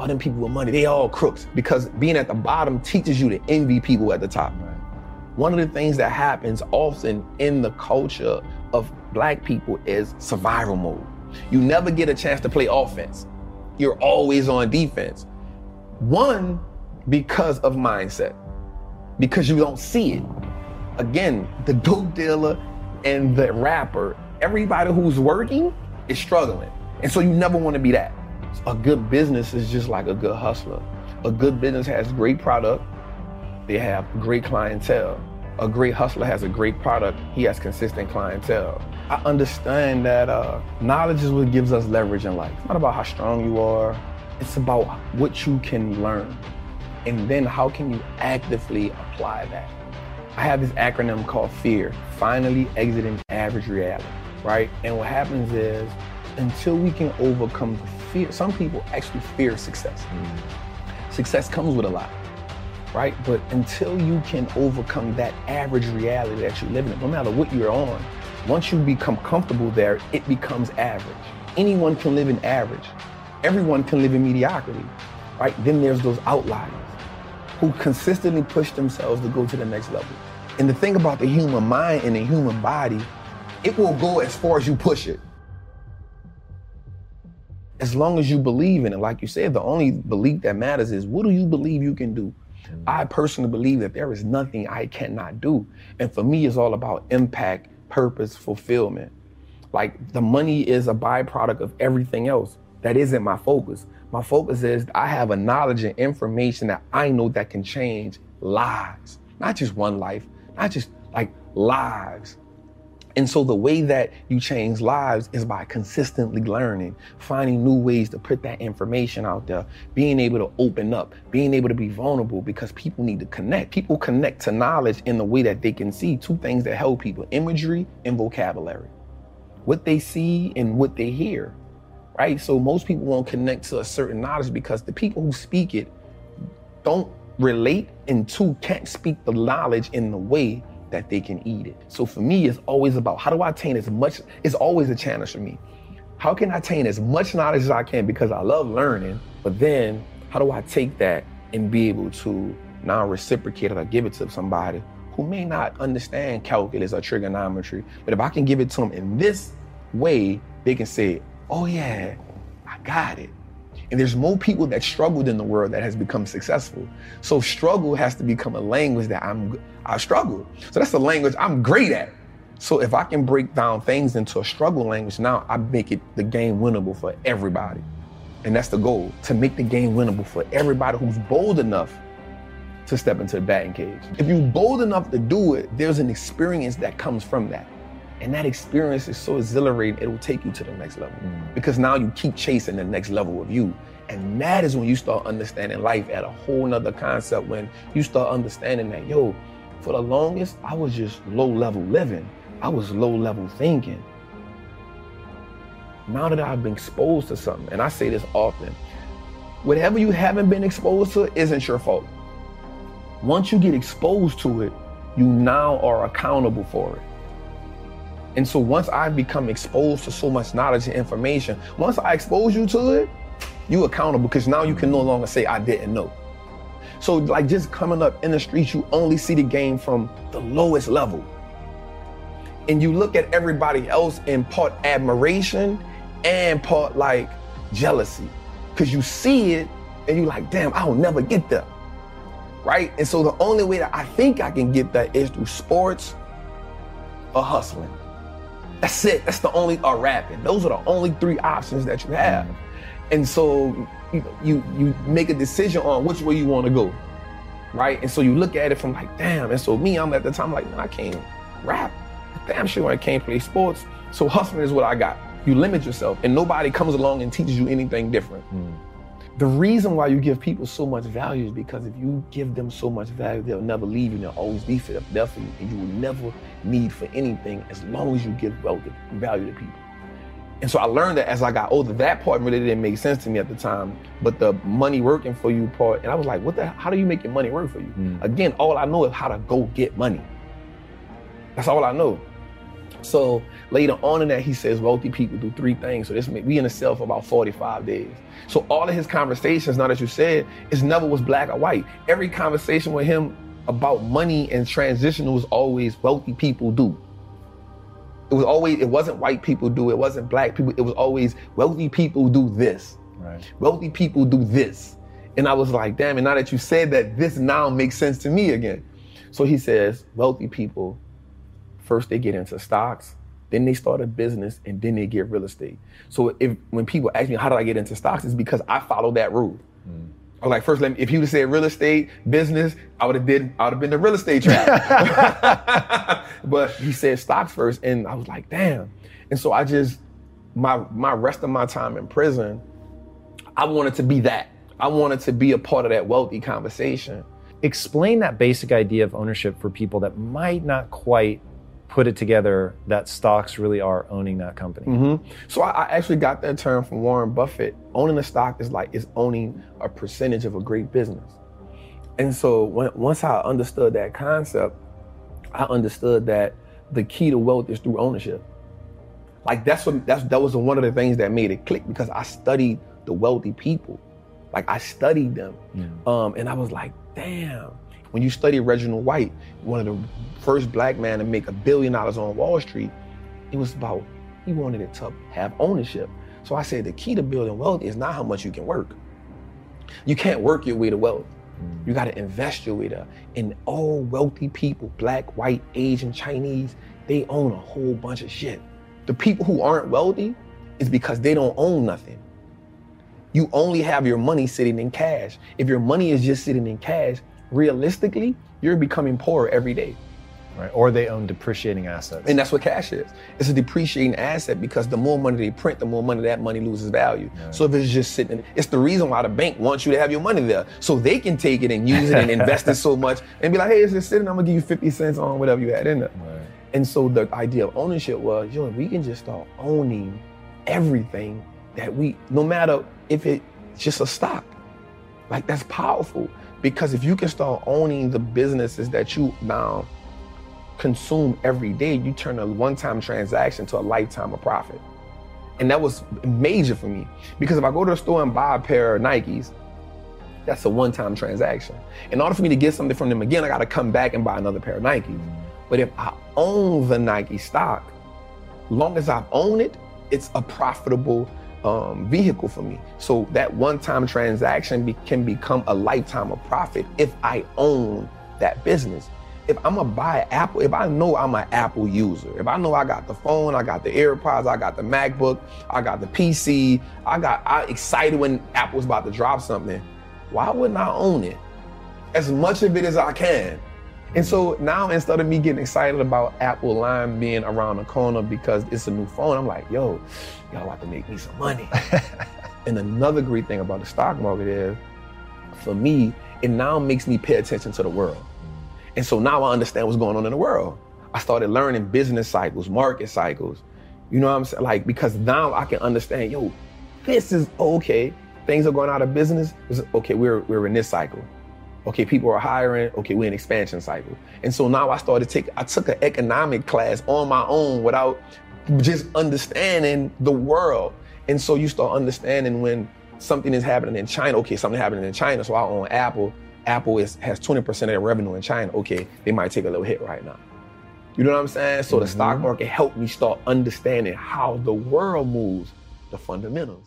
All them people with money, they all crooks because being at the bottom teaches you to envy people at the top. Right. One of the things that happens often in the culture of black people is survival mode. You never get a chance to play offense. you're always on defense. One, because of mindset, because you don't see it. Again, the dope dealer and the rapper, everybody who's working is struggling. And so you never want to be that. A good business is just like a good hustler. A good business has great product, they have great clientele. A great hustler has a great product, he has consistent clientele. I understand that uh, knowledge is what gives us leverage in life. It's not about how strong you are, it's about what you can learn. And then how can you actively apply that? I have this acronym called FEAR, finally exiting average reality, right? And what happens is until we can overcome the fear, some people actually fear success. Success comes with a lot, right? But until you can overcome that average reality that you're living in, no matter what you're on, once you become comfortable there, it becomes average. Anyone can live in average. Everyone can live in mediocrity, right? Then there's those outliers who consistently push themselves to go to the next level. And the thing about the human mind and the human body, it will go as far as you push it. As long as you believe in it, like you said, the only belief that matters is what do you believe you can do? Mm. I personally believe that there is nothing I cannot do. And for me, it's all about impact, purpose, fulfillment. Like the money is a byproduct of everything else. That isn't my focus. My focus is I have a knowledge and information that I know that can change lives, not just one life, not just like lives. And so the way that you change lives is by consistently learning, finding new ways to put that information out there, being able to open up, being able to be vulnerable because people need to connect. People connect to knowledge in the way that they can see two things that help people imagery and vocabulary. What they see and what they hear, right? So most people won't connect to a certain knowledge because the people who speak it don't relate and two can't speak the knowledge in the way that they can eat it. So for me, it's always about how do I attain as much, it's always a challenge for me. How can I attain as much knowledge as I can because I love learning, but then how do I take that and be able to now reciprocate it or give it to somebody who may not understand calculus or trigonometry, but if I can give it to them in this way, they can say, oh yeah, I got it. And there's more people that struggled in the world that has become successful. So struggle has to become a language that I'm I struggle. So that's the language I'm great at. So if I can break down things into a struggle language, now I make it the game winnable for everybody. And that's the goal, to make the game winnable for everybody who's bold enough to step into the batting cage. If you're bold enough to do it, there's an experience that comes from that. And that experience is so exhilarating, it will take you to the next level. Mm. Because now you keep chasing the next level of you. And that is when you start understanding life at a whole nother concept, when you start understanding that, yo, for the longest, I was just low level living. I was low level thinking. Now that I've been exposed to something, and I say this often, whatever you haven't been exposed to isn't your fault. Once you get exposed to it, you now are accountable for it. And so once I've become exposed to so much knowledge and information, once I expose you to it, you accountable because now you can no longer say I didn't know. So like just coming up in the streets, you only see the game from the lowest level. And you look at everybody else in part admiration and part like jealousy. Cause you see it and you're like, damn, I'll never get there. Right? And so the only way that I think I can get that is through sports or hustling. That's it. That's the only or rapping. Those are the only three options that you have. Mm-hmm. And so you you, you make a decision on which way you want to go. Right? And so you look at it from like, damn. And so me, I'm at the time like, I can't rap. Damn sure I can't play sports. So hustling is what I got. You limit yourself and nobody comes along and teaches you anything different. Mm. The reason why you give people so much value is because if you give them so much value, they'll never leave you. They'll always be for there for you, and you will never need for anything as long as you give value value to people. And so I learned that as I got older, that part really didn't make sense to me at the time. But the money working for you part, and I was like, what the? How do you make your money work for you? Mm. Again, all I know is how to go get money. That's all I know. So later on in that, he says wealthy people do three things. So this may we in a cell for about 45 days. So all of his conversations, now that you said, is never was black or white. Every conversation with him about money and transition was always wealthy people do. It was always, it wasn't white people do, it wasn't black people, it was always wealthy people do this. Right. Wealthy people do this. And I was like, damn, and now that you said that, this now makes sense to me again. So he says, wealthy people, first they get into stocks, then they start a business, and then they get real estate. So if when people ask me how did I get into stocks, it's because I follow that rule. Mm. Or like first, let me, if he would have said real estate business, I would have did I would have been the real estate trap. *laughs* but he said stocks first, and I was like, damn. And so I just my my rest of my time in prison, I wanted to be that. I wanted to be a part of that wealthy conversation. Explain that basic idea of ownership for people that might not quite put it together that stocks really are owning that company. hmm So I, I actually got that term from Warren Buffett. Owning a stock is like is owning a percentage of a great business. And so when, once I understood that concept, I understood that the key to wealth is through ownership. Like that's what that's that was one of the things that made it click because I studied the wealthy people. Like I studied them. Um, and I was like, damn. When you study Reginald White, one of the first black man to make a billion dollars on Wall Street, it was about he wanted it to have ownership. So I said the key to building wealth is not how much you can work. You can't work your way to wealth. Mm. You got to invest your way to. And all wealthy people, black, white, Asian, Chinese, they own a whole bunch of shit. The people who aren't wealthy is because they don't own nothing. You only have your money sitting in cash. If your money is just sitting in cash, realistically, you're becoming poorer every day. Right. Or they own depreciating assets. And that's what cash is. It's a depreciating asset because the more money they print, the more money that money loses value. So if it's just sitting, it's the reason why the bank wants you to have your money there. So they can take it and use it and invest it *laughs* so much and be like, hey, it's just sitting, I'm gonna give you 50 cents on whatever you had in there. And so the idea of ownership was, yo, we can just start owning everything that we, no matter if it's just a stock. Like that's powerful. Because if you can start owning the businesses that you now consume every day, you turn a one-time transaction to a lifetime of profit. And that was major for me. Because if I go to the store and buy a pair of Nikes, that's a one-time transaction. In order for me to get something from them again, I gotta come back and buy another pair of Nikes. But if I own the Nike stock, long as I've owned it, it's a profitable um, vehicle for me. So that one-time transaction be- can become a lifetime of profit if I own that business. If I'm gonna buy Apple, if I know I'm an Apple user, if I know I got the phone, I got the AirPods, I got the MacBook, I got the PC, I got I excited when Apple's about to drop something. Why wouldn't I own it? As much of it as I can. And so now instead of me getting excited about Apple line being around the corner because it's a new phone, I'm like, yo, y'all about to make me some money. *laughs* and another great thing about the stock market is, for me, it now makes me pay attention to the world. And so now I understand what's going on in the world. I started learning business cycles, market cycles. You know what I'm saying? Like, because now I can understand, yo, this is okay. Things are going out of business. Okay, we're, we're in this cycle. Okay, people are hiring. Okay, we're in expansion cycle. And so now I started to take, I took an economic class on my own without just understanding the world. And so you start understanding when something is happening in China. Okay, something happening in China. So I own Apple. Apple is, has 20% of their revenue in China. Okay, they might take a little hit right now. You know what I'm saying? So the stock mm-hmm. market helped me start understanding how the world moves, the fundamentals.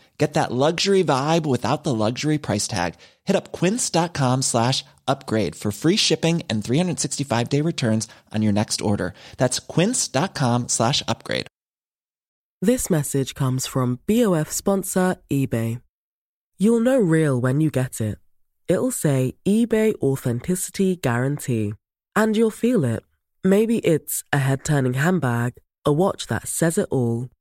Get that luxury vibe without the luxury price tag. Hit up quince.com slash upgrade for free shipping and 365 day returns on your next order. That's quince.com slash upgrade. This message comes from BOF sponsor eBay. You'll know real when you get it. it'll say eBay Authenticity Guarantee. And you'll feel it. Maybe it's a head turning handbag, a watch that says it all,